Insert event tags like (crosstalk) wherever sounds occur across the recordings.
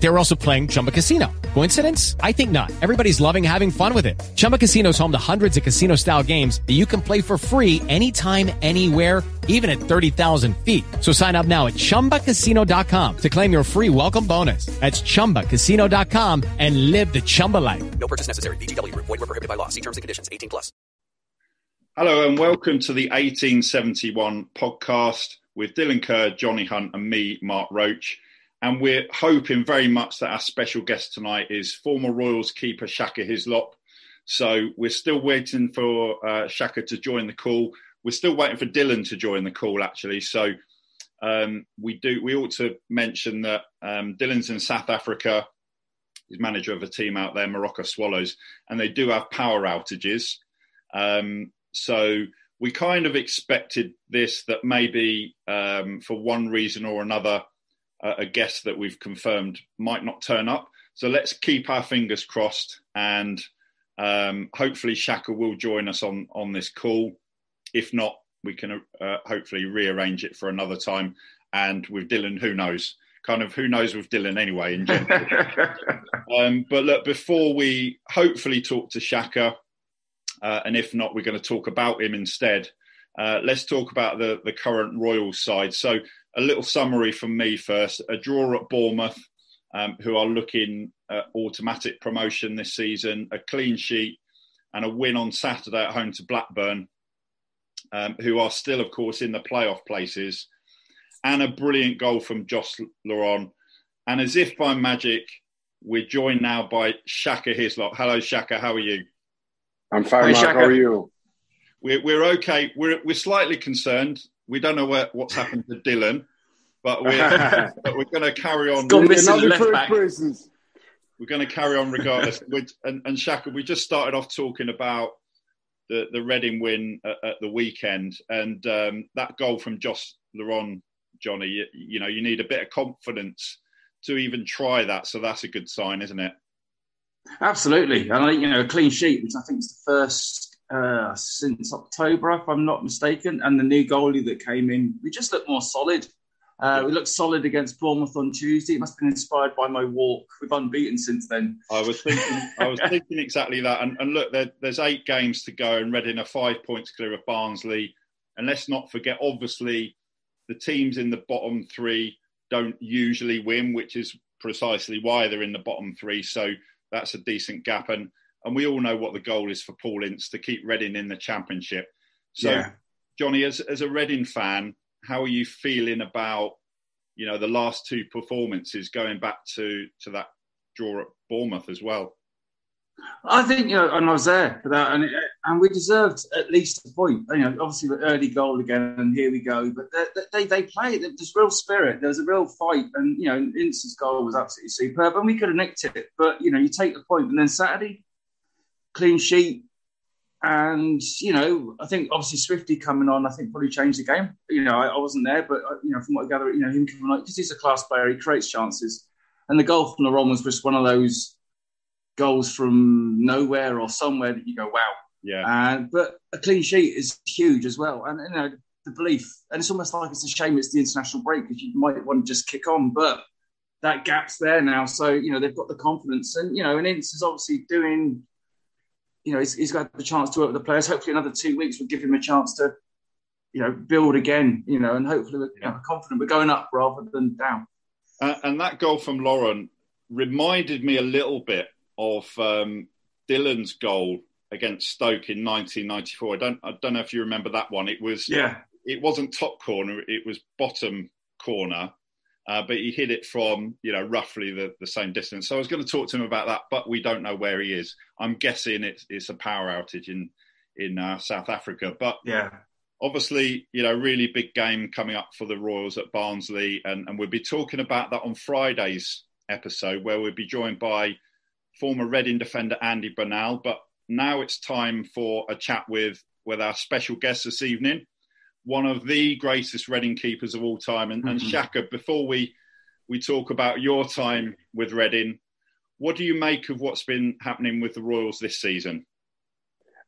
They were also playing Chumba Casino. Coincidence? I think not. Everybody's loving having fun with it. Chumba Casino is home to hundreds of casino-style games that you can play for free anytime, anywhere, even at 30,000 feet. So sign up now at ChumbaCasino.com to claim your free welcome bonus. That's ChumbaCasino.com and live the Chumba life. No purchase necessary. VGW. Void were prohibited by law. See terms and conditions. 18 plus. Hello and welcome to the 1871 podcast with Dylan Kerr, Johnny Hunt, and me, Mark Roach. And we're hoping very much that our special guest tonight is former Royals keeper Shaka Hislop. So we're still waiting for uh, Shaka to join the call. We're still waiting for Dylan to join the call, actually. So um, we do. We ought to mention that um, Dylan's in South Africa. He's manager of a team out there, Moroka Swallows, and they do have power outages. Um, so we kind of expected this that maybe um, for one reason or another, uh, a guest that we've confirmed might not turn up. So let's keep our fingers crossed, and um, hopefully Shaka will join us on on this call. If not, we can uh, hopefully rearrange it for another time. And with Dylan, who knows? Kind of who knows with Dylan anyway in general. (laughs) um, but look, before we hopefully talk to Shaka, uh, and if not, we're going to talk about him instead. Uh, let's talk about the, the current Royal side. So, a little summary from me first. A draw at Bournemouth, um, who are looking at automatic promotion this season, a clean sheet, and a win on Saturday at home to Blackburn, um, who are still, of course, in the playoff places, and a brilliant goal from Josh Laurent. And as if by magic, we're joined now by Shaka Hislop. Hello, Shaka. How are you? I'm fine, Hey, Mark. Shaka. How are you? We're, we're okay. We're, we're slightly concerned. We don't know where, what's happened to Dylan, but we're, (laughs) but we're going to carry on. You're not the first. We're going to carry on regardless. (laughs) And, and Shaka, we just started off talking about the, the Reading win at, at the weekend and um, that goal from Josh Laurent, Johnny. You, you know, you need a bit of confidence to even try that. So that's a good sign, isn't it? Absolutely, and I, you know, a clean sheet, which I think is the first uh, since October, if I'm not mistaken, and the new goalie that came in, we just looked more solid. Uh, we looked solid against Bournemouth on Tuesday. It must have been inspired by my walk. We've unbeaten since then. I was thinking, I was (laughs) thinking exactly that. And, and look, there, there's eight games to go, and Reading are five points clear of Barnsley. And let's not forget, obviously, the teams in the bottom three don't usually win, which is precisely why they're in the bottom three. So that's a decent gap. And and we all know what the goal is for Paul Ince to keep Reading in the Championship. So, Yeah. Johnny, as as a Reading fan, how are you feeling about you know the last two performances going back to to that draw at Bournemouth as well? I think you know, and I was there for that, and it, and we deserved at least a point. You know, obviously the early goal again, and here we go. But they they, they play. There's real spirit. There's a real fight, and you know, Ince's goal was absolutely superb, and we could have nicked it. But you know, you take the point, and then Saturday, clean sheet, and you know, I think obviously Swifty coming on, I think probably changed the game. You know, I, I wasn't there, but uh, you know, from what I gather, you know, him coming on because he's a class player, he creates chances, and the goal from the Romans was just one of those goals from nowhere or somewhere that you go, wow. Yeah. And but a clean sheet is huge as well, and you know the belief, and it's almost like it's a shame it's the international break because you might want to just kick on, but that gap's there now, so you know they've got the confidence, and you know, and Ince is obviously doing you know, he's, he's got the chance to work with the players. Hopefully, another two weeks will give him a chance to, you know, build again. You know, and hopefully, we're you know, confident we're going up rather than down. Uh, and that goal from Lauren reminded me a little bit of um, Dylan's goal against Stoke in 1994. I don't, I don't know if you remember that one. It was, yeah, it wasn't top corner; it was bottom corner. Uh, but he hit it from you know roughly the, the same distance. So I was going to talk to him about that, but we don't know where he is. I'm guessing it's it's a power outage in in uh, South Africa. But yeah, obviously you know really big game coming up for the Royals at Barnsley, and, and we'll be talking about that on Friday's episode where we'll be joined by former Reading defender Andy Bernal. But now it's time for a chat with with our special guest this evening one of the greatest Reading keepers of all time. And, mm-hmm. and Shaka, before we we talk about your time with Reading, what do you make of what's been happening with the Royals this season?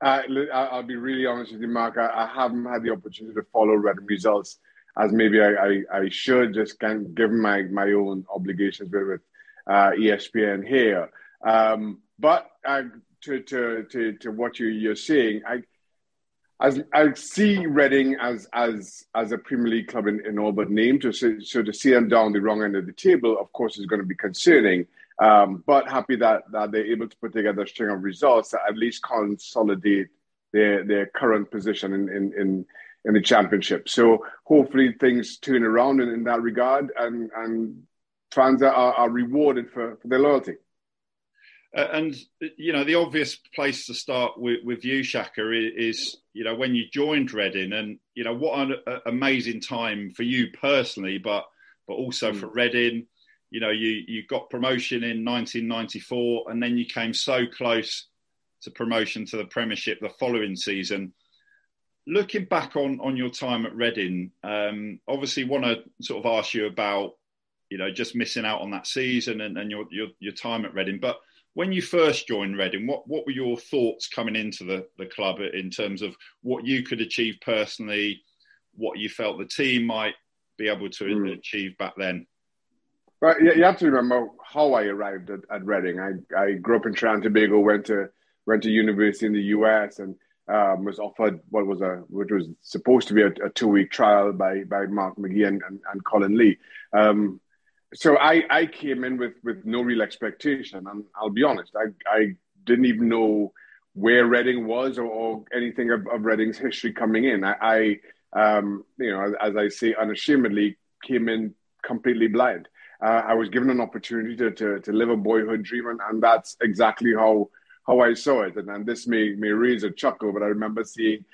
Uh, I'll be really honest with you, Mark. I, I, haven't had the opportunity to follow Reading results as maybe I, I, I should, just kind of given my, my own obligations with, with uh, ESPN here. Um, but uh, to, to, to, to what you, you're saying, I, as I see Reading as as as a Premier League club in, in all but name. To, so, so to see them down the wrong end of the table, of course, is going to be concerning. Um, but happy that that they're able to put together a string of results that at least consolidate their their current position in in in, in the championship. So hopefully things turn around in, in that regard, and and fans are, are rewarded for, for their loyalty. Uh, and you know the obvious place to start with, with you, Shaka, is, you know when you joined Reading, and you know what an amazing time for you personally, but but also mm. for Reading. You know you you got promotion in 1994, and then you came so close to promotion to the Premiership the following season. Looking back on on your time at Reading, um, obviously want to sort of ask you about you know just missing out on that season and, and your, your your time at Reading, but when you first joined Reading, what, what were your thoughts coming into the, the club in terms of what you could achieve personally, what you felt the team might be able to mm. achieve back then? Well, you have to remember how I arrived at, at Reading. I, I grew up in Trinidad and Tobago, went to went to university in the US, and um, was offered what was a which was supposed to be a, a two week trial by by Mark McGhee and, and, and Colin Lee. Um, so I, I came in with, with no real expectation, and I'll be honest, I, I didn't even know where Reading was or, or anything of, of Reading's history coming in. I, I um, you know, as, I say, unashamedly came in completely blind. Uh, I was given an opportunity to, to, to live a boyhood dream, and, and that's exactly how how I saw it. And, and this may may raise a chuckle, but I remember seeing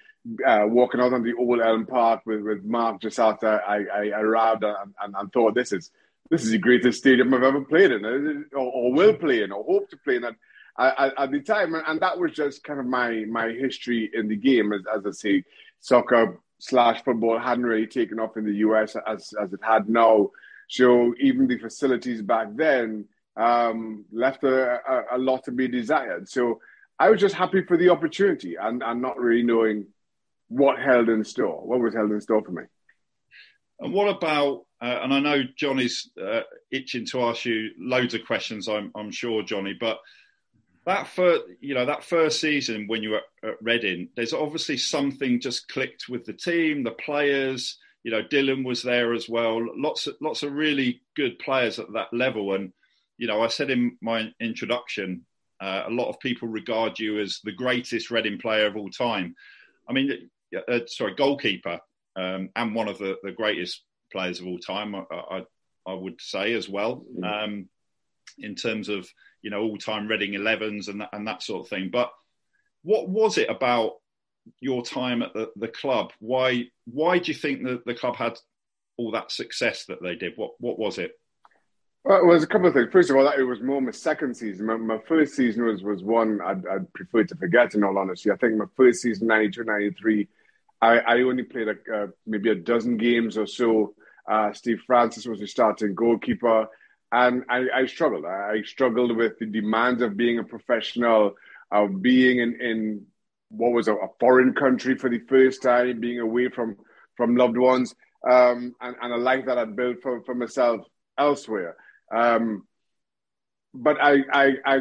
uh, walking out on the old Elm Park with, with Mark just after I, I arrived and, and, and thought this is this is the greatest stadium I've ever played in, or, or will play in, or hope to play in at, at, at, the time. And, that was just kind of my my history in the game. As, as I say, soccer slash football hadn't really taken off in the US as, as it had now. So even the facilities back then um, left a, a, a, lot to be desired. So I was just happy for the opportunity and, and not really knowing what held in store, what was held in store for me. And what about uh, and I know Johnny's uh, itching to ask you loads of questions. I'm, I'm sure, Johnny. But that first, you know, that first season when you were at Reading, there's obviously something just clicked with the team, the players. You know, Dylan was there as well. Lots of lots of really good players at that level. And you know, I said in my introduction, uh, a lot of people regard you as the greatest Reading player of all time. I mean, uh, sorry, goalkeeper, um, and one of the, the greatest players of all time. I, I, I would say as well, mm. um, in terms of you know all time Reading 11s and that, and that sort of thing. But what was it about your time at the, the club? Why why do you think that the club had all that success that they did? What what was it? Well, it was a couple of things. First of all, it was more my second season. My, my first season was, was one I'd, I'd, prefer to forget, in all honesty. I think my first season, 92, 93, I, I only played a, uh, maybe a dozen games or so uh, Steve Francis was the starting goalkeeper. And I, I, struggled. I struggled with the demands of being a professional, of being in, in what was a, a, foreign country for the first time, being away from, from loved ones, um, and, and, a life that I'd built for, for myself elsewhere. Um, but I, I, I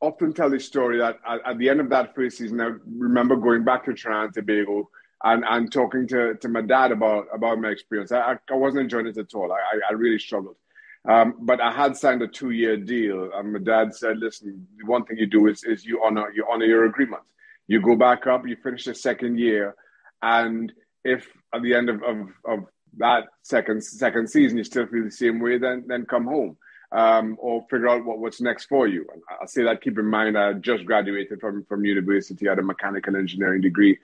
often tell the story that at, at, the end of that first season, I remember going back to Trinidad and Tobago and, and talking to, to my dad about, about my experience. I, I wasn't enjoying it at all. I, I really struggled. Um, but I had signed a two year deal, and my dad said, "Listen, the one thing you do is, is you honor you honor your agreement. You go back up, you finish the second year, and if at the end of, of, of that second second season you still feel the same way, then then come home." Um, or figure out what, what's next for you. And I say that keep in mind I just graduated from from university at a mechanical engineering degree.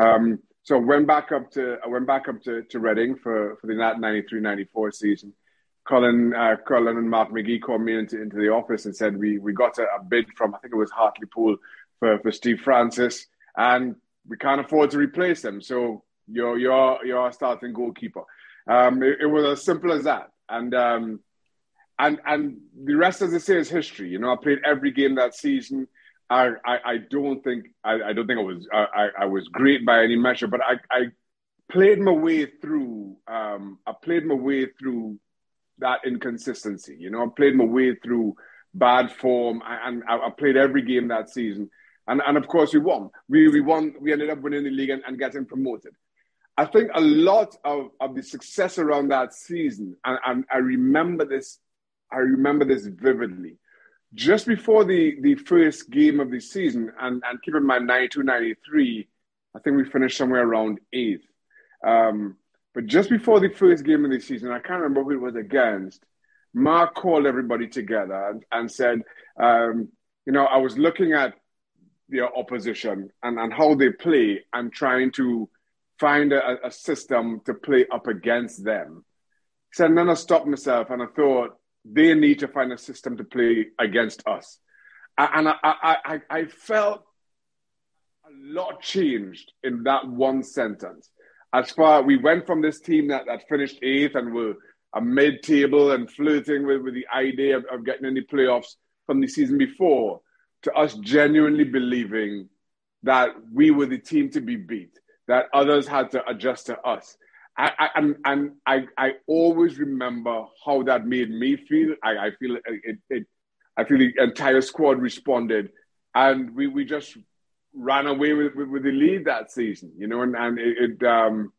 Um, so I went back up to I went back up to, to Reading for, for the 93-94 season. Colin, uh, Colin and Mark McGhee called me into, into the office and said we we got a, a bid from I think it was Hartlepool for, for Steve Francis, and we can't afford to replace him. So you're you're you're our starting goalkeeper. Um, it, it, was as simple as that, and um, and and the rest, as I say, is history. You know, I played every game that season. I I, don't think I, I don't think I was I, I was great by any measure, but I, I played my way through. Um, I played my way through that inconsistency. You know, I played my way through bad form, and I, I, played every game that season. And, and of course, we won. We, we won. We ended up winning the league and, and getting promoted. I think a lot of, of the success around that season, and, and I remember this, I remember this vividly. Just before the, the first game of the season, and, and keep in mind 92 93, I think we finished somewhere around eighth. Um, but just before the first game of the season, I can't remember who it was against. Mark called everybody together and, and said, um, you know, I was looking at their opposition and, and how they play and trying to find a, a system to play up against them. He said, and then I stopped myself and I thought, they need to find a system to play against us. And I, I, I, felt a lot changed in that one sentence as far we went from this team that, that finished eighth and were a mid-table and flirting with, with the idea of, of getting in the playoffs from the season before to us genuinely believing that we were the team to be beat, that others had to adjust to us. I, I, and and I, I always remember how that made me feel. I, I feel it, it, it, I feel the entire squad responded, and we, we just ran away with, with, with, the lead that season, you know, and, and it, it um,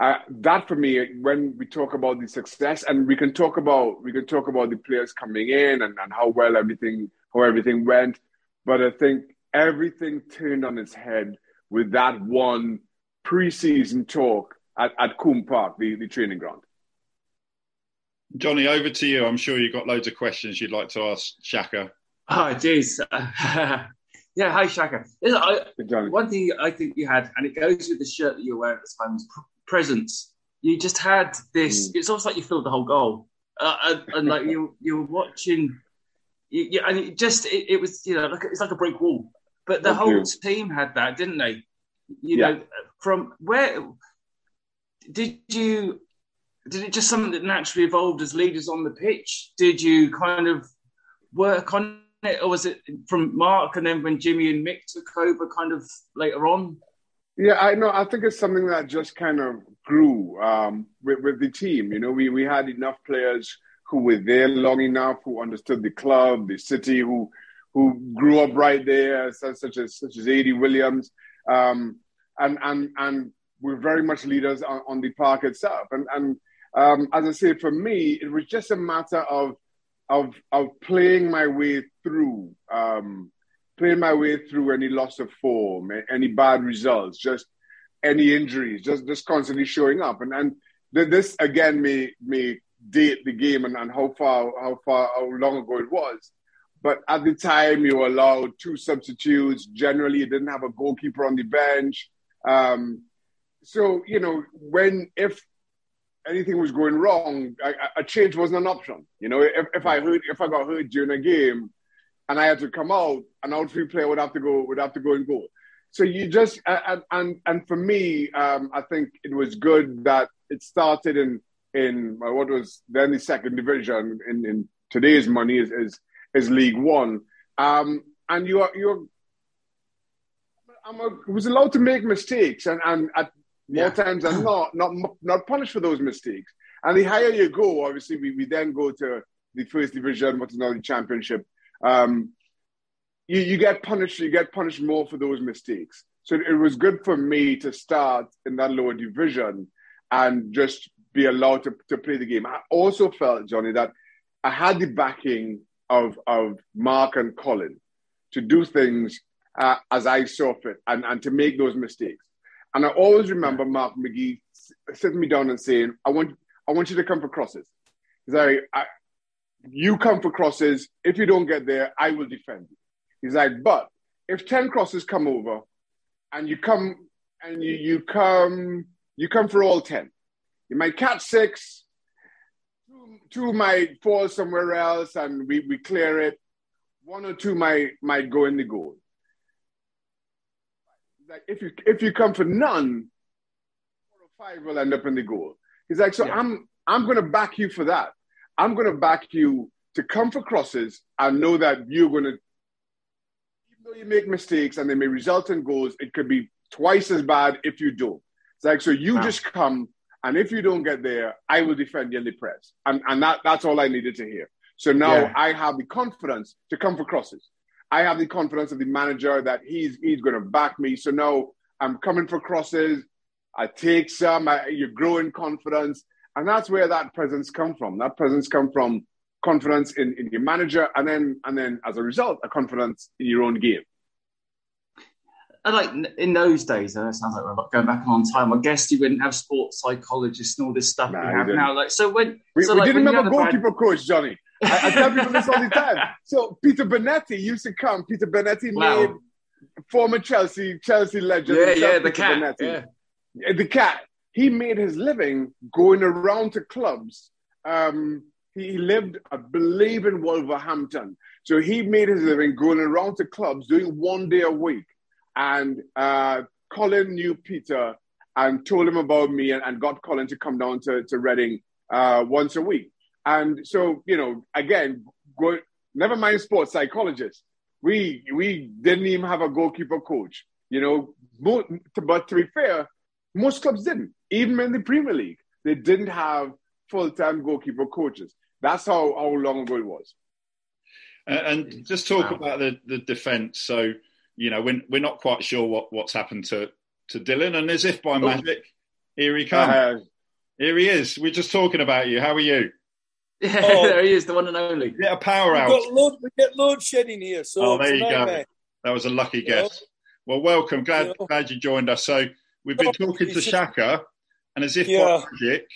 uh, that for me, when we talk about the success, and we can talk about we can talk about the players coming in and, and how well everything how everything went, but I think everything turned on its head with that one preseason talk at, at Coombe Park, the, the training ground. Johnny, over to you. I'm sure you've got loads of questions you'd like to ask Shaka. Oh, geez. (laughs) Yeah, hi Shaka. I, one thing I think you had, and it goes with the shirt that you're wearing at the time, was presence. You just had this. Mm. It's almost like you filled the whole goal, uh, and, and, like you you were watching. You, you, and it just it, it, was you know like it's like a brick wall. But the Thank whole you. team had that, didn't they? You yeah. know, from where did you? Did it just something that naturally evolved as leaders on the pitch? Did you kind of work on it, or was it from Mark and then when Jimmy and Mick took over, kind of later on? Yeah, I know. I think it's something that just kind of grew um, with, with the team. You know, we, we had enough players who were there long enough, who understood the club, the city, who who grew up right there, such, as such as Adi Williams, um, and and and we're very much leaders on, on the park itself. And and um, as I say, for me, it was just a matter of of of playing my way through um, playing my way through any loss of form, any bad results, just any injuries, just just constantly showing up, and and this again may may date the game and, and how far how far how long ago it was. But at the time, you were allowed two substitutes. Generally, you didn't have a goalkeeper on the bench. Um, so you know when if anything was going wrong, I, a change wasn't an option. You know, if, if I heard if I got hurt during a game and I had to come out, an outfield player would have to go would have to go and go. So you just and and, and for me, um, I think it was good that it started in in what was then the second division in, in today's money is, is is League One, um, and you are you're I'm a, was allowed to make mistakes, and and at more yeah. times than not, not not punished for those mistakes. And the higher you go, obviously, we, we then go to the first division, what is now the championship. Um, you, you get punished. You get punished more for those mistakes. So it was good for me to start in that lower division and just be allowed to, to play the game. I also felt, Johnny, that I had the backing of of Mark and Colin to do things uh, as I saw fit and, and to make those mistakes. And I always remember Mark McGhee sitting me down and saying, I want I want you to come for crosses. He's like, you come for crosses. If you don't get there, I will defend you. He's like, but if 10 crosses come over and you come and you, you come you come for all 10, you might catch six, two, two might fall somewhere else and we, we clear it. One or two might might go in the goal. Like if you if you come for none, four or five will end up in the goal. He's like, so yeah. I'm I'm gonna back you for that. I'm gonna back you to come for crosses and know that you're gonna even though you make mistakes and they may result in goals, it could be twice as bad if you don't. It's like so you wow. just come and if you don't get there, I will defend you in the press. And and that that's all I needed to hear. So now yeah. I have the confidence to come for crosses. I have the confidence of the manager that he's he's going to back me. So now I'm coming for crosses. I take some. I, you grow in confidence, and that's where that presence come from. That presence come from confidence in, in your manager, and then and then as a result, a confidence in your own game. And like in those days, and it sounds like we're going back a long time. I guess you wouldn't have sports psychologists and all this stuff nah, you have now. Like so, when we, so we like, didn't have a goalkeeper bad... coach, Johnny. I, I, tell people this all the time. So Peter Bonetti used to come. Peter Bonetti wow. made former Chelsea Chelsea legend. Yeah, yeah, the cat. Bonetti. Yeah. The cat. He made his living going around to clubs. Um, he lived, I believe, in Wolverhampton. So he made his living going around to clubs, doing one day a week. And uh, Colin knew Peter and told him about me and, and got Colin to come down to, to Reading uh, once a week. And so, you know, again, go, never mind sports psychologists. We we didn't even have a goalkeeper coach. You know, but to be fair, most clubs didn't. Even in the Premier League, they didn't have full-time goalkeeper coaches. That's how, how long ago it was. Uh, and just talk wow. about the, the defence. So, you know, we're, we're not quite sure what, what's happened to, to Dylan. And as if by oh. magic, here he comes. Uh, here he is. We're just talking about you. How are you? Yeah, (laughs) oh, there he is, the one and only. Get a power out. Load, we get load shedding here. So oh, there you go. That was a lucky guess. Well, welcome. Glad glad you joined us. So we've been oh, talking to Shaka, and as if yeah. by magic,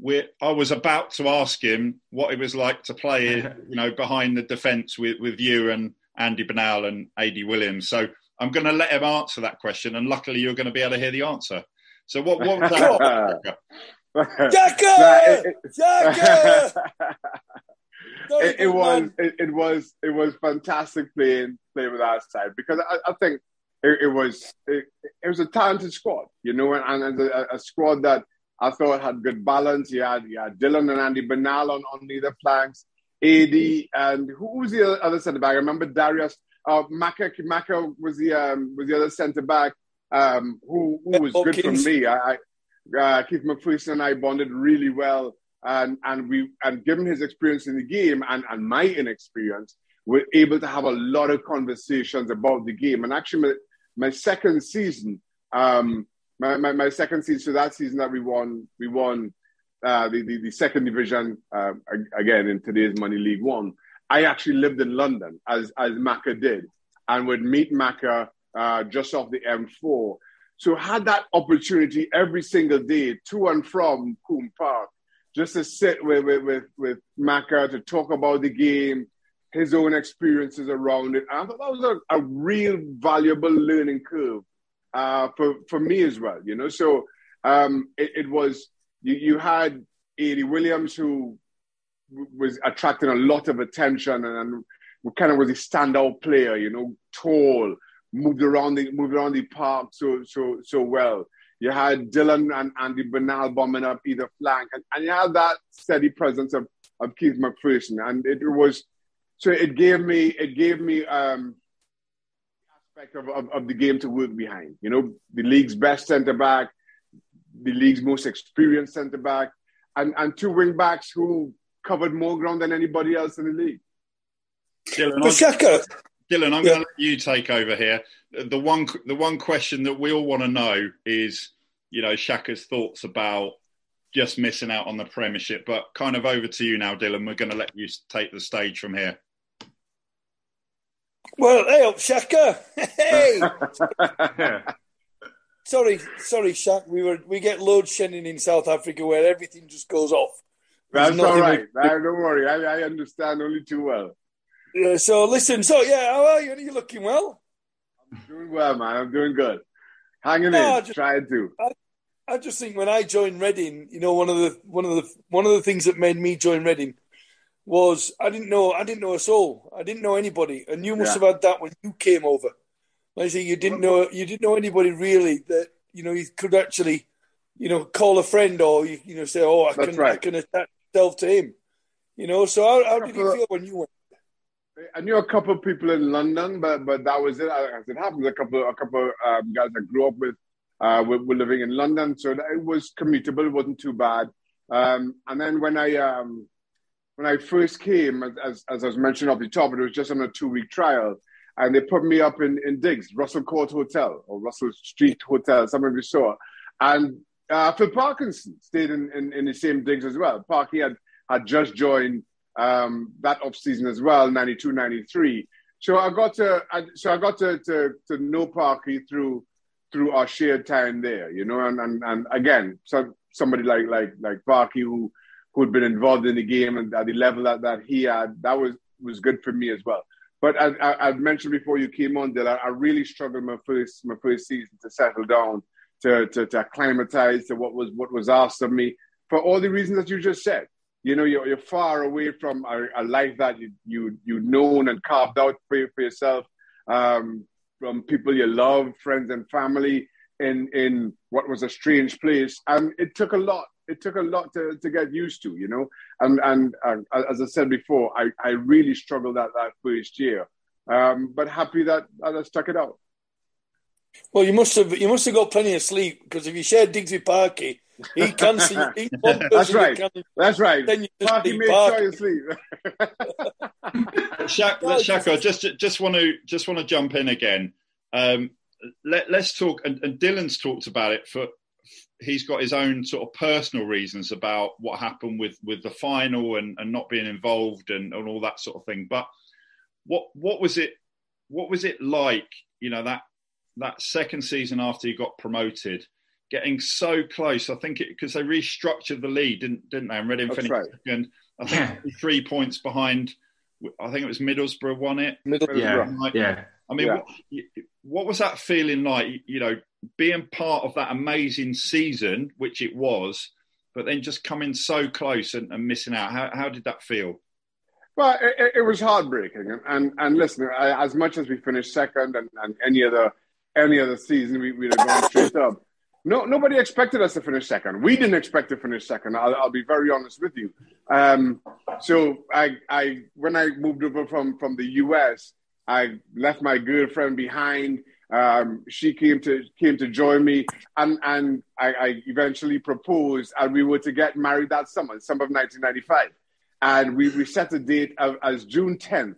we I was about to ask him what it was like to play, (laughs) you know, behind the defence with, with you and Andy Bernal and Adi Williams. So I'm going to let him answer that question, and luckily you're going to be able to hear the answer. So what, what was that? (laughs) Jacka! (laughs) Jacka! it, it (laughs) was it, it, was it was fantastic playing playing with our side because I, I think it, it was it, was a talented squad, you know, and, and a, a, squad that I thought had good balance. You had you had Dylan and Andy Bernal on, on either flanks, AD and who was the other centre back? I remember Darius uh, Maka Maka was the um, was the other centre back um, who who was good for me. I, uh, Keith McPherson and I bonded really well, and and we and given his experience in the game and and my inexperience, we're able to have a lot of conversations about the game. And actually, my, my second season, um, my, my, my second season, so that season that we won, we won uh, the, the, the second division uh, again in today's money, League One. I actually lived in London as as Maka did, and would meet Maka uh, just off the M4 so had that opportunity every single day to and from Coombe Park, just to sit with, with, with, with Maka to talk about the game, his own experiences around it. And I thought that was a, a real valuable learning curve uh, for, for me as well, you know. So um, it, it, was, you, you had Adi Williams who was attracting a lot of attention and, and kind of was a standout player, you know, tall, moved around the moved around the park so so so well. You had Dylan and Andy Bernal bombing up either flank, and, and you had that steady presence of, of Keith McPherson, and it was so it gave me it gave me um aspect of, of, of the game to work behind. You know, the league's best centre back, the league's most experienced centre back, and and two wing backs who covered more ground than anybody else in the league. Dylan, Shaka, Dylan, I'm yeah. going to let you take over here. The one, the one question that we all want to know is, you know, Shaka's thoughts about just missing out on the Premiership. But kind of over to you now, Dylan. We're going to let you take the stage from here. Well, hey up, Shaka. Hey. (laughs) sorry, sorry, Shaq. We were we get load shedding in South Africa where everything just goes off. That's all right. We... don't worry. I, I understand only too well. Yeah, so listen, so yeah, how are you? Are you looking well? I'm doing well, man. I'm doing good. Hanging no, in, just, trying to. I, I, just think when I joined Reading, you know, one of the one of the one of the things that made me join Reading was I didn't know I didn't know a soul. I didn't know anybody, and you must yeah. have had that when you came over. I say you didn't know you didn't know anybody really that you know you could actually, you know, call a friend or you, you know say, oh, I That's can right. I can attach myself to him. You know, so how, how did you feel when you went? I knew a couple of people in London, but but that was it. As it happens, a couple a couple um, guys I grew up with uh, were, were, living in London, so it was commutable. It wasn't too bad. Um, and then when I um, when I first came, as, as I was mentioning off the top, it was just on a two week trial, and they put me up in in Diggs, Russell Court Hotel or Russell Street Hotel, some of you saw, and uh, Phil Parkinson stayed in, in, in the same Diggs as well. Parky had had just joined um, that off season as well, 92, 93. So I got to, I, so I got to, to, to know Parky through, through our shared time there, you know, and, and, and again, so somebody like, like, like Parky who, who'd been involved in the game and at the level that, that he had, that was, was good for me as well. But I, I mentioned before you came on, that I, I really struggled my first, my first season to settle down, to, to, to acclimatize to what was, what was asked of me for all the reasons that you just said you know, you're, you're far away from a, a life that you, you, you've known and carved out for, for yourself, um, from people you love, friends and family in, in what was a strange place. And it took a lot. It took a lot to, to get used to, you know. And, and uh, as I said before, I, I really struggled at that first year. Um, but happy that, that I stuck it out. Well, you must have you must have got plenty of sleep because if you shared digs with Parky, he can see. He (laughs) That's right. Can, That's right. Then you just Parky made sure you sleep. (laughs) Shaq, Shaka, just just want to just want to jump in again. Um, let, us talk. And, and Dylan's talked about it for. He's got his own sort of personal reasons about what happened with with the final and, and not being involved and, and all that sort of thing. But what what was it? What was it like? You know that that second season after he got promoted, getting so close. I think it because they restructured the lead, didn't didn't they? And Reading finished right. second. I think three points behind. I think it was Middlesbrough won it. Middlesbrough, yeah, yeah. I mean, yeah. What, what, was that feeling like? You know, being part of that amazing season, which it was, but then just coming so close and, and missing out. How, how did that feel? Well, it, it was heartbreaking, and and, and listen, I, as much as we finished second, and, and any other any other season, we, we'd have gone straight up. No, nobody expected us to finish second. We didn't expect to finish second. I'll, I'll be very honest with you. Um, so I, I, when I moved over from from the US, I left my girlfriend behind. Um, she came to came to join me, and and I, I, eventually proposed, and we were to get married that summer, summer of 1995, and we, we set a date of, as June 10th.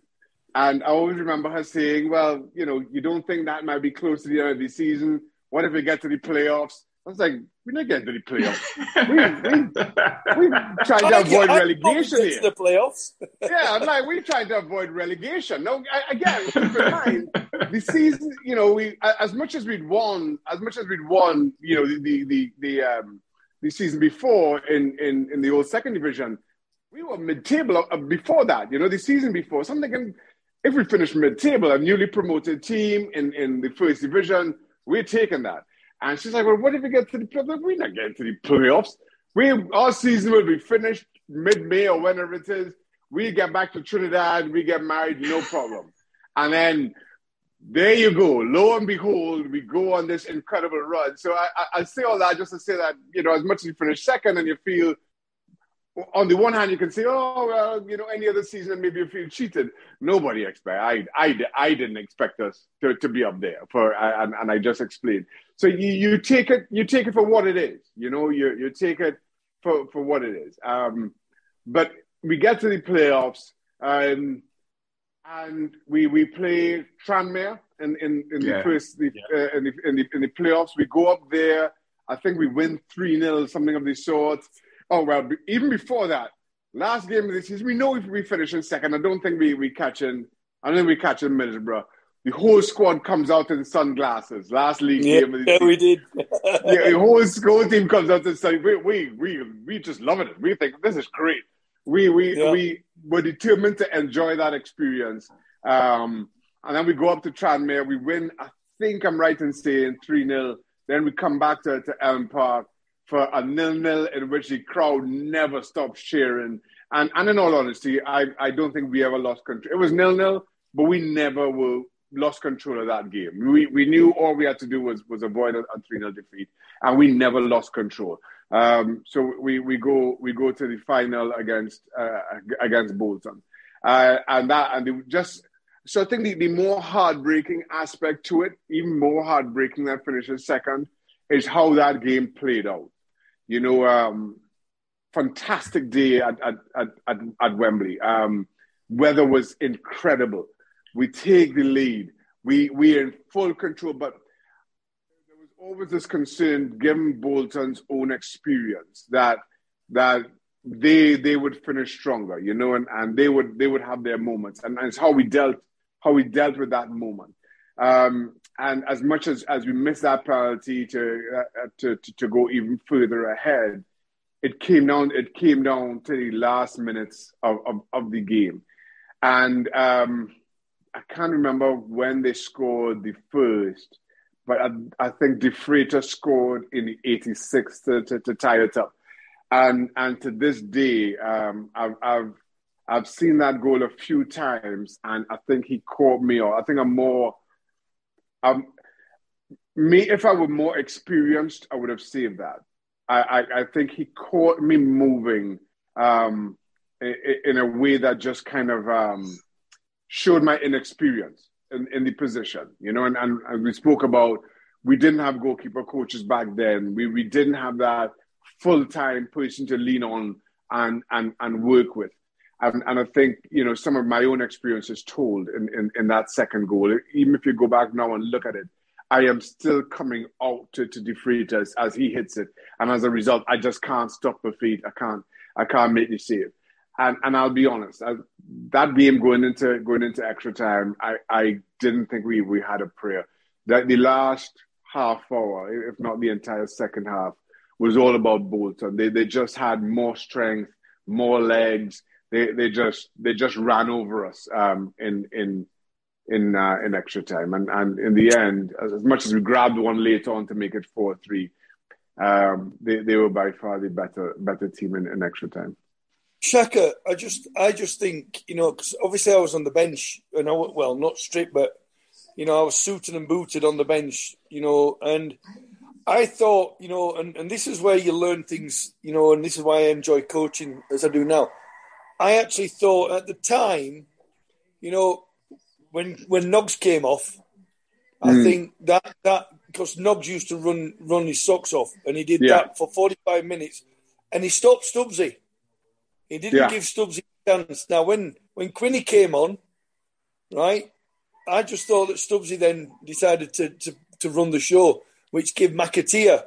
And I always remember her saying, "Well, you know, you don't think that might be close to the end of the season." What if we get to the playoffs? I was like, we're not getting to the playoffs. (laughs) we, we, we trying to avoid relegation here. The playoffs. yeah, I'm like, we're trying to avoid relegation. No, again, keep in mind, the season, you know, we as much as we'd won, as much as we'd won, you know, the the the, the um the season before in in in the old second division, we were mid-table uh, before that. You know, the season before, something. If we finish mid-table, a newly promoted team in in the first division we're taking that. And she's like, well, what if we get to the playoffs? We're not getting to the playoffs. We our season will be finished mid-May or whenever it is. We get back to Trinidad, we get married, no problem. And then there you go. Lo and behold, we go on this incredible run. So I, I, I say all that just to say that, you know, as much as you finish second and you feel on the one hand, you can say, oh, well, you know, any other season, maybe you feel cheated. Nobody expect. I, I, I didn't expect us to, to be up there for, and, and I just explained. So you, you take it, you take it for what it is. You know, you, you take it for, for what it is. Um, but we get to the playoffs. Um, and we we play Tranmere in in, in Yeah. the first the, Yeah. uh, in, the, in the in the playoffs. We go up there. I think we win three 0 something of the sort. Oh well, even before that, last game of the season, we know if we finish in second. I don't think we we catch in. I don't think we catch in Middlesbrough. The whole squad comes out in sunglasses. Last league Yeah, game of the yeah, we did. (laughs) yeah, the whole school team comes out and say, we, we, we, we just loving it. We think this is great. We, we, Yeah. we were determined to enjoy that experience. Um, and then we go up to Tranmere. We win, I think I'm right in saying 3 0. Then we come back to, to Elm Park for a nil nil in which the crowd never stopped cheering. And, and in all honesty, I, I don't think we ever lost control. It was nil nil, but we never were lost control of that game. We, we knew all we had to do was, was avoid a, a 3 0 defeat, and we never lost control. Um, so we, we go we go to the final against uh, against Bolton, uh, and that and just so I think the, the more heartbreaking aspect to it, even more heartbreaking than finishing second, is how that game played out. You know, um, fantastic day at at, at, at, Wembley. Um, weather was incredible. We take the lead. We we are in full control, but there was always this concern, given Bolton's own experience, that that they they would finish stronger, you know, and, and they would they would have their moments, and, and it's how we dealt how we dealt with that moment. Um, and as much as, as we missed that penalty to, uh, to, to to go even further ahead, it came down it came down to the last minutes of, of, of the game, and um, I can't remember when they scored the first, but I, I think De Freitas scored in the 86th to, to, to tie it up, and and to this day, um, I've, I've I've seen that goal a few times, and I think he caught me out. I think I'm more, um, me if I were more experienced, I would have saved that. I, I, I think he caught me moving um, in, in a way that just kind of um, showed my inexperience in, in the position, you know. And, and, and we spoke about we didn't have goalkeeper coaches back then. We we didn't have that full time person to lean on and and and work with. And, and I think you know some of my own experiences told in, in, in that second goal. Even if you go back now and look at it, I am still coming out to, to De Freitas as he hits it, and as a result, I just can't stop my feet. I can't I can't make the save. And and I'll be honest, I, that game going into going into extra time, I, I didn't think we, we had a prayer. That the last half hour, if not the entire second half, was all about Bolton. They they just had more strength, more legs. They they just they just ran over us um, in in in uh, in extra time, and and in the end, as, much as we grabbed one later on to make it four three, um, they they were by far the better better team in, in extra time. Shaka, I just, I just think, you know, because obviously I was on the bench, and I well, not straight but you know, I was suited and booted on the bench, you know, and I thought, you know, and, and this is where you learn things, you know, and this is why I enjoy coaching as I do now. I actually thought at the time, you know, when when Noggs came off, I Mm. think that that because Noggs used to run run his socks off, and he did Yeah. that for forty five minutes, and he stopped Stubbsy. He didn't Yeah. give Stubbsy a chance. Now, when when Quinny came on, right, I just thought that Stubbsy then decided to to, to run the show, which gave McAteer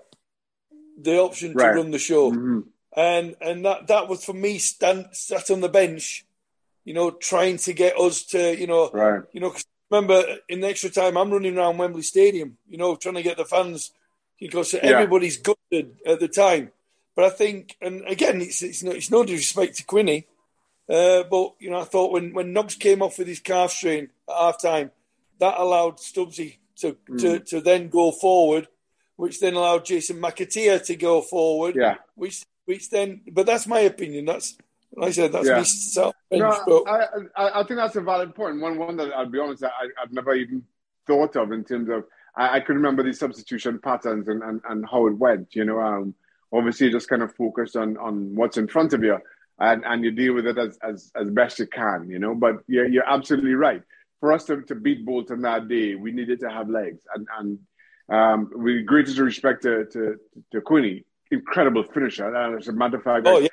the option Right. to run the show Mhm. And and that that was for me stand sat on the bench, you know, trying to get us to you know Right. you know 'cause remember in the extra time I'm running around Wembley Stadium, you know, trying to get the fans because everybody's gutted at the time. But I think, and again, it's it's no, it's no disrespect to Quinny, uh, but you know, I thought when when Noggs came off with his calf strain at half time, that allowed Stubbsy to, to to then go forward, which then allowed Jason McAteer to go forward Yeah. which which then but that's my opinion that's like I said that's Yeah. me self No, I, I I think that's a valid point. One one that I'll be honest, I, I've never even thought of in terms of I, I could remember the substitution patterns and, and, and how it went. You know, um, obviously you just kind of focus on, on what's in front of you and, and you deal with it as, as, as best you can. You know, but you're, you're absolutely right. For us to, to beat Bolton that day, we needed to have legs and and um, with greatest respect to to, to Quinny, incredible finisher. And as a matter of fact, oh yeah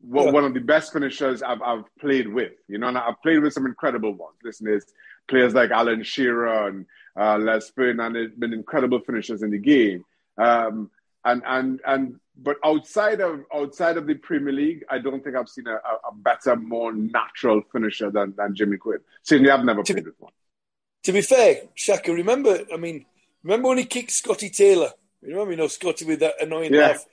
one, one of the best finishers I've, I've played with. You know, and I've played with some incredible ones. Listen, there's players like Alan Shearer and uh, Les Ferdinand have been incredible finishers in the game. Um, and and and but outside of outside of the Premier League, I don't think I've seen a, a better, more natural finisher than, than Jimmy Quinn. Certainly, I've never to played be, with one. To be fair, Shaka, remember? I mean, remember when he kicked Scotty Taylor? You remember, you know, Scotty with that annoying yeah. laugh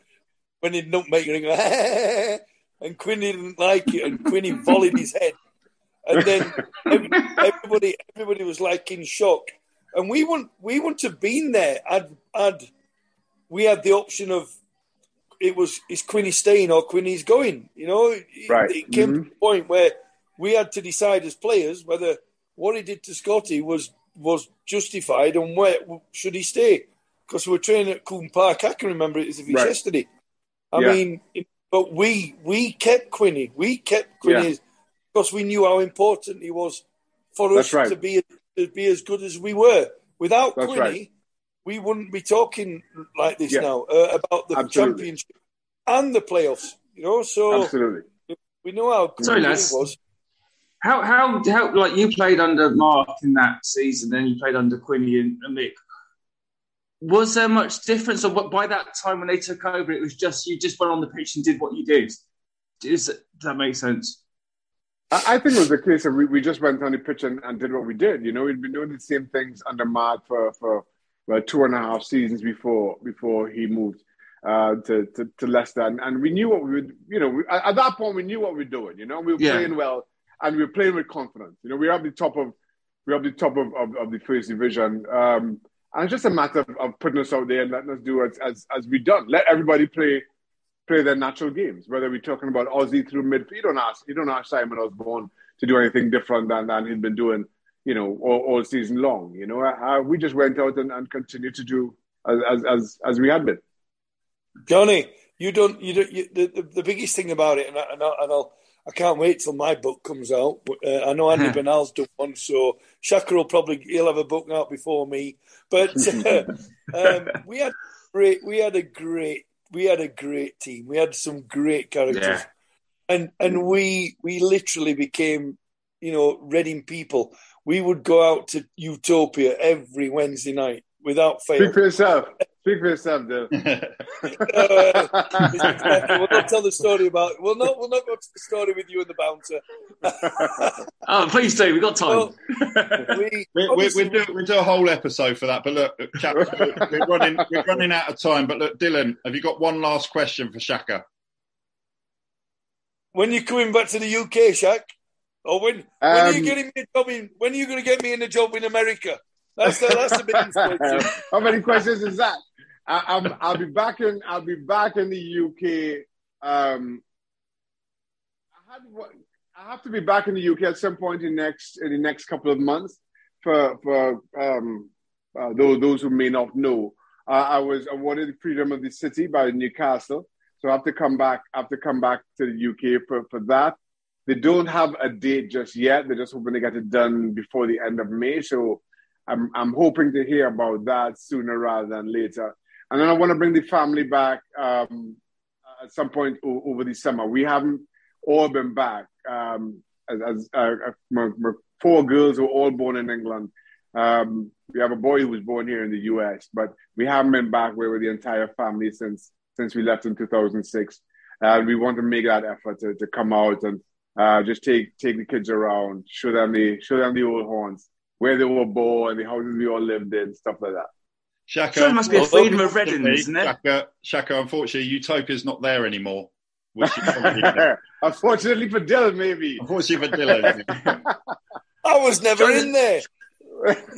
when he didn't make it, go, (laughs) and Quinn didn't like it, and Quinny volleyed his head, and then (laughs) everybody everybody was like in shock, and we wouldn't we wouldn't have been there. I'd, I'd we had the option of it was is Quinny staying or Quinny's going. You know, right. it, it came mm-hmm. to the point where we had to decide as players whether what he did to Scotty was was justified and where should he stay because we were training at Coombe Park. I can remember it as if it's right. yesterday. I yeah. mean, but we we kept Quinny. We kept Quinny yeah. because we knew how important he was for us right. to be to be as good as we were. Without That's Quinny, right. we wouldn't be talking like this yeah. now uh, about the Absolutely. championship and the playoffs. You know, so Absolutely. we know how good Sorry, was. How, how how like you played under Mark in that season, then you played under Quinny and, and Mick was there much difference? Or by that time when they took over, it was just you just went on the pitch and did what you did. Does, that make sense? I, think it was the case of we, we just went on the pitch and, and, did what we did. You know, we'd been doing the same things under Mark for for well, two and a half seasons before before he moved uh, to, to, to Leicester, and, and, we knew what we would. You know, we, at that point we knew what we were doing. You know, we were yeah. playing well and we were playing with confidence. You know, we were at the top of we were at the top of, of, of the first division. Um, and it's just a matter of, of putting us out there and letting us do as, as as we done. Let everybody play play their natural games. Whether we're talking about Aussie through midfield, you don't ask you don't ask Simon Osborn to do anything different than, than he'd been doing, you know, all, all season long. You know, uh, we just went out and, and continued to do as, as as as we had been. Johnny, you don't you don't you, the, the, the biggest thing about it, and, I, and, I, and I'll I can't wait till my book comes out. Uh, I know Andy Bernal's done one, so Shaka will probably he'll have a book out before me. But (laughs) uh, um, we had great, we had a great, we had a great team. We had some great characters, yeah. and and we we literally became, you know, Reading people. We would go out to Utopia every Wednesday night without fail. Speak for yourself. Speak for yourself, Dale. uh, we'll not tell the story about. We'll not. We'll not go to the story with you and the bouncer. (laughs) oh, please do. We've got time. Well, we, (laughs) we, we, we, do, we do a whole episode for that. But look, chap, (laughs) we're running. We're running out of time. But look, Dylan, have you got one last question for Shaka? When you coming back to the UK, Shaq? Or when? When um, are you um, getting me a job in? When are you going to get me in a job in America? That's the, that's the big question. How many questions is that? I, am I'll be back in. I'll be back in the UK. Um, I had. I have to be back in the UK at some point in next in the next couple of months. For for um, uh, those those who may not know, uh, I was awarded the freedom of the city by Newcastle, so I have to come back. I have to come back to the UK for for that. They don't have a date just yet. They're just hoping to get it done before the end of May. So I'm I'm hoping to hear about that sooner rather than later. And then I want to bring the family back um, at some point o- over the summer. We haven't all been back. Um, as, as uh, my, my, four girls were all born in England. Um, we have a boy who was born here in the U.S., but we haven't been back with the entire family since since we left in 2006. Uh, we want to make that effort to, to come out and uh, just take take the kids around, show them the show them the old horns, where they were born, the houses we all lived in, stuff like that. Shaka, so must be a freedom of Reading, isn't it? Shaka, Shaka, unfortunately, Utopia's not there anymore. (laughs) Unfortunately for Dylan, maybe. Unfortunately for Dylan. (laughs) I was never in there.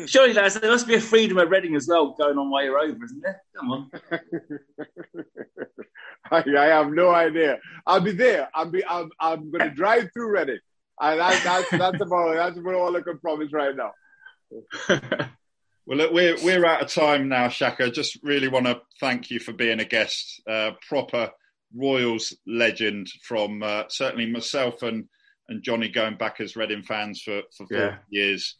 Surely, lads, there must be a freedom of Reading as well going on while you're over, isn't there? Come on. (laughs) I, I, have no idea. I'll be there. I'll be. I'm, I'm going to drive through Reading. And that, that's that's about that's about all I can promise right now. Well, look, we're we're out of time now, Shaka. Just really want to thank you for being a guest. Uh, proper Royals legend from uh, certainly myself and and Johnny going back as Reading fans for for four yeah. years.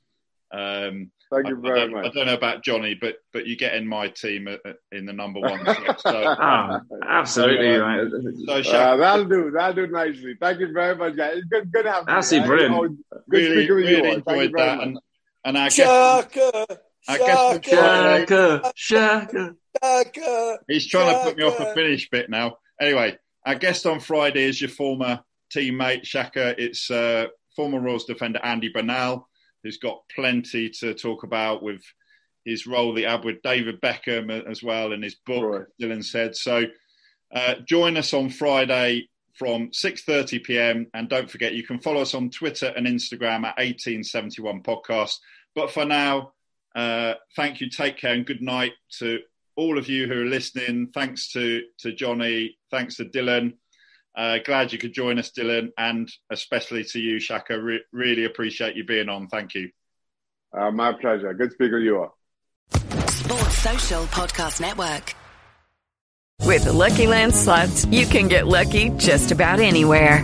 Um, Thank you very I much. I don't know about Johnny, but but you get in my team uh, in the number one. (laughs) slot. So, Oh, absolutely, So, uh, right. so uh, that'll do. That'll do nicely. Thank you very much, guys. It's good, good to have you. Absolutely Uh, brilliant. Good really, speaking with you really all. Enjoyed that. And, and I guess Shaka, I guess Shaka, Shaka, Shaka. Shaka. he's trying to put me off the finish bit now. Anyway, our guest on Friday is your former teammate Shaka. It's uh, former Royals defender Andy Bernal, who's got plenty to talk about with his role that he had with David Beckham as well in his book. Right. Dylan said so. Uh, join us on Friday from 6:30 p.m. and don't forget you can follow us on Twitter and Instagram at 1871 podcast. But for now, uh, thank you, take care, and good night to all of you who are listening. Thanks to to Johnny, thanks to Dylan. Uh, glad you could join us, Dylan, and especially to you, Shaka. Re- really appreciate you being on. Thank you. Uh, my pleasure. Good speaking with you all. Sports Social Podcast Network. With the Lucky Land slots, you can get lucky just about anywhere.